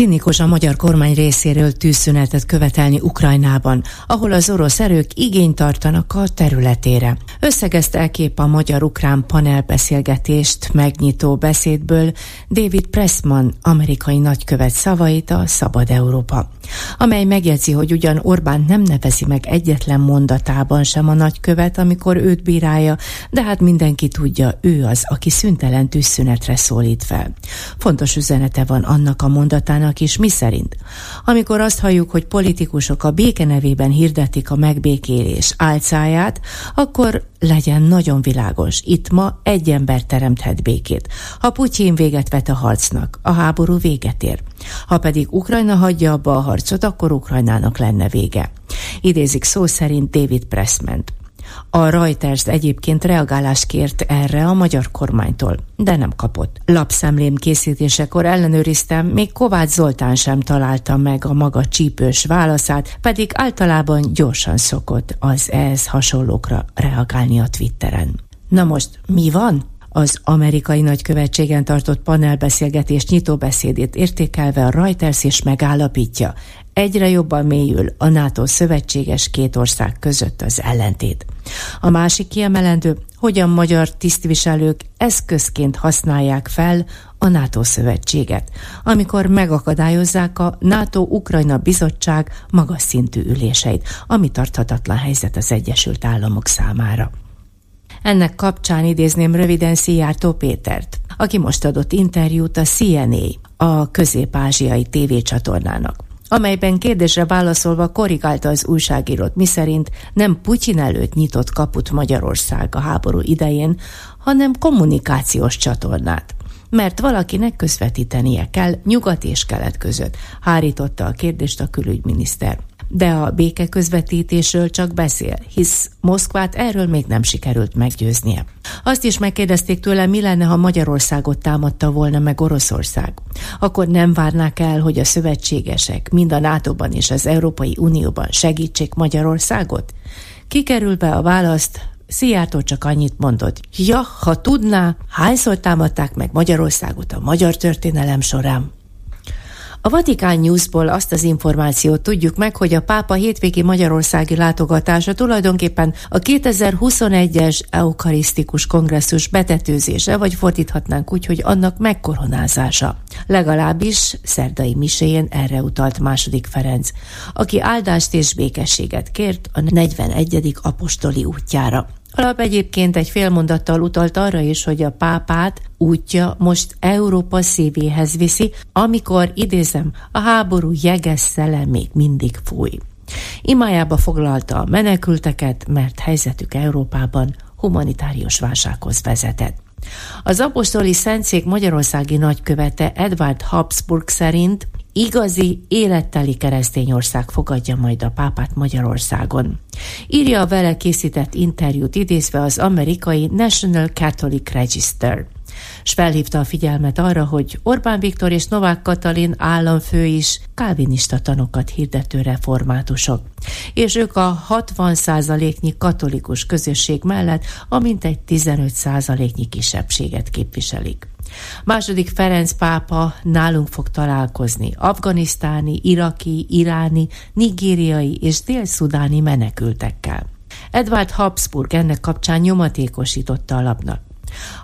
Cinikus a magyar kormány részéről tűzszünetet követelni Ukrajnában, ahol az orosz erők igényt tartanak a területére. Összegezte elkép a magyar-ukrán panelbeszélgetést megnyitó beszédből David Pressman, amerikai nagykövet szavait a Szabad Európa, amely megjegyzi, hogy ugyan Orbán nem nevezi meg egyetlen mondatában sem a nagykövet, amikor őt bírálja, de hát mindenki tudja, ő az, aki szüntelen tűzszünetre szólít fel. Fontos üzenete van annak a mondatának is, mi szerint. Amikor azt halljuk, hogy politikusok a béke nevében hirdetik a megbékélés álcáját, akkor legyen nagyon világos, itt ma egy ember teremthet békét. Ha Putyin véget vet a harcnak, a háború véget ér. Ha pedig Ukrajna hagyja abba a harcot, akkor Ukrajnának lenne vége. Idézik szó szerint David Pressman. A Reuters egyébként reagálást kért erre a magyar kormánytól, de nem kapott. Lapszemlém készítésekor ellenőriztem, még Kovács Zoltán sem találta meg a maga csípős válaszát, pedig általában gyorsan szokott az ehhez hasonlókra reagálni a Twitteren. Na most mi van? Az amerikai nagykövetségen tartott panelbeszélgetés nyitóbeszédét értékelve a Reuters is megállapítja, egyre jobban mélyül a NATO szövetséges két ország között az ellentét. A másik kiemelendő, hogy a magyar tisztviselők eszközként használják fel a NATO szövetséget, amikor megakadályozzák a NATO-Ukrajna bizottság magas szintű üléseit, ami tarthatatlan helyzet az Egyesült Államok számára. Ennek kapcsán idézném röviden Szijjártó Pétert, aki most adott interjút a CNA, a közép-ázsiai tévécsatornának amelyben kérdésre válaszolva korrigálta az újságírót, miszerint nem Putyin előtt nyitott kaput Magyarország a háború idején, hanem kommunikációs csatornát. Mert valakinek közvetítenie kell nyugat és kelet között, hárította a kérdést a külügyminiszter de a béke közvetítésről csak beszél, hisz Moszkvát erről még nem sikerült meggyőznie. Azt is megkérdezték tőle, mi lenne, ha Magyarországot támadta volna meg Oroszország. Akkor nem várnák el, hogy a szövetségesek mind a NATO-ban és az Európai Unióban segítsék Magyarországot? Kikerülve a választ, Szijjártó csak annyit mondott, ja, ha tudná, hányszor támadták meg Magyarországot a magyar történelem során. A Vatikán Newsból azt az információt tudjuk meg, hogy a pápa hétvégi magyarországi látogatása tulajdonképpen a 2021-es eukarisztikus kongresszus betetőzése, vagy fordíthatnánk úgy, hogy annak megkoronázása. Legalábbis szerdai miséjén erre utalt második Ferenc, aki áldást és békességet kért a 41. apostoli útjára. Alap egyébként egy félmondattal utalt arra is, hogy a pápát útja most Európa szívéhez viszi, amikor, idézem, a háború jeges szele még mindig fúj. Imájába foglalta a menekülteket, mert helyzetük Európában humanitárius válsághoz vezetett. Az apostoli szentszék magyarországi nagykövete Edward Habsburg szerint igazi, életteli keresztény ország fogadja majd a pápát Magyarországon. Írja a vele készített interjút idézve az amerikai National Catholic Register és felhívta a figyelmet arra, hogy Orbán Viktor és Novák Katalin államfő is kálvinista tanokat hirdető reformátusok, és ők a 60 százaléknyi katolikus közösség mellett a mintegy 15 százaléknyi kisebbséget képviselik. Második Ferenc pápa nálunk fog találkozni afganisztáni, iraki, iráni, nigériai és dél-szudáni menekültekkel. Edward Habsburg ennek kapcsán nyomatékosította a lapnak.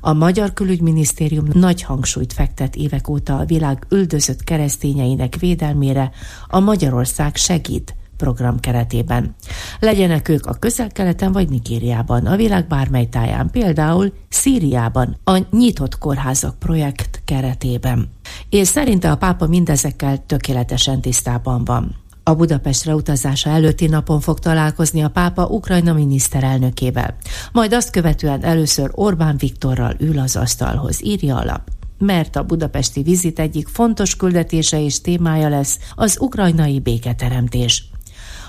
A Magyar Külügyminisztérium nagy hangsúlyt fektet évek óta a világ üldözött keresztényeinek védelmére, a Magyarország segít program keretében. Legyenek ők a közel-keleten vagy Nigériában, a világ bármely táján, például Szíriában, a Nyitott Kórházak projekt keretében. És szerinte a pápa mindezekkel tökéletesen tisztában van. A Budapestre utazása előtti napon fog találkozni a pápa Ukrajna miniszterelnökével. Majd azt követően először Orbán Viktorral ül az asztalhoz, írja a lap mert a budapesti vizit egyik fontos küldetése és témája lesz az ukrajnai béketeremtés.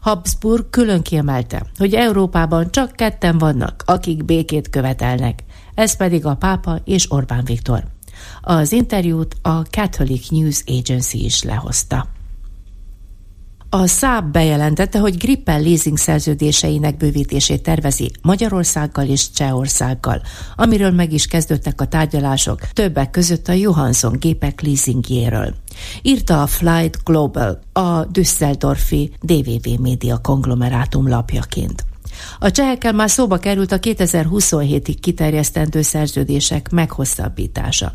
Habsburg külön kiemelte, hogy Európában csak ketten vannak, akik békét követelnek, ez pedig a pápa és Orbán Viktor. Az interjút a Catholic News Agency is lehozta. A Saab bejelentette, hogy Gripen leasing szerződéseinek bővítését tervezi Magyarországgal és Csehországgal, amiről meg is kezdődtek a tárgyalások, többek között a Johansson gépek leasingjéről. Írta a Flight Global, a Düsseldorfi DVV média konglomerátum lapjaként. A csehekkel már szóba került a 2027-ig kiterjesztendő szerződések meghosszabbítása.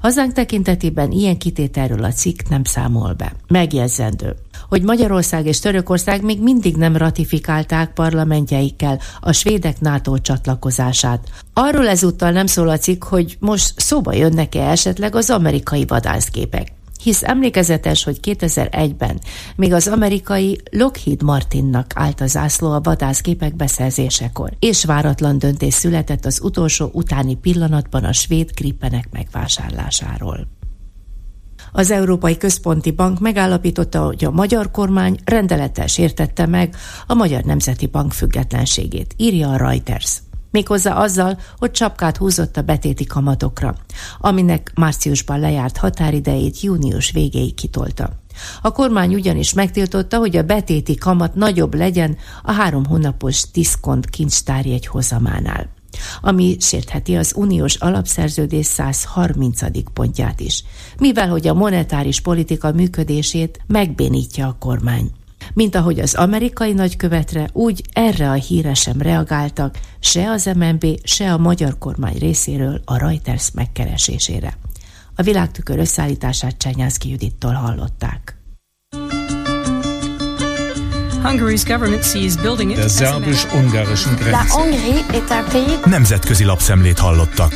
Hazánk tekintetében ilyen kitételről a cikk nem számol be. Megjegyzendő hogy Magyarország és Törökország még mindig nem ratifikálták parlamentjeikkel a svédek NATO csatlakozását. Arról ezúttal nem szól a cikk, hogy most szóba jönnek-e esetleg az amerikai vadászgépek hisz emlékezetes, hogy 2001-ben még az amerikai Lockheed Martinnak állt a zászló a vadászgépek beszerzésekor, és váratlan döntés született az utolsó utáni pillanatban a svéd grippenek megvásárlásáról. Az Európai Központi Bank megállapította, hogy a magyar kormány rendelettel sértette meg a Magyar Nemzeti Bank függetlenségét, írja a Reuters méghozzá azzal, hogy csapkát húzott a betéti kamatokra, aminek márciusban lejárt határidejét június végéig kitolta. A kormány ugyanis megtiltotta, hogy a betéti kamat nagyobb legyen a három hónapos diszkont kincstárjegy hozamánál ami sértheti az uniós alapszerződés 130. pontját is, mivel hogy a monetáris politika működését megbénítja a kormány. Mint ahogy az amerikai nagykövetre, úgy erre a híre sem reagáltak se az MNB, se a magyar kormány részéről a Reuters megkeresésére. A világtükör összeállítását Csenyánszki Judittól hallották. Hungary's government sees building it Der szerbus-ungarischen Grenze. La Hongrie est un pays... Nemzetközi lapszemlét hallottak.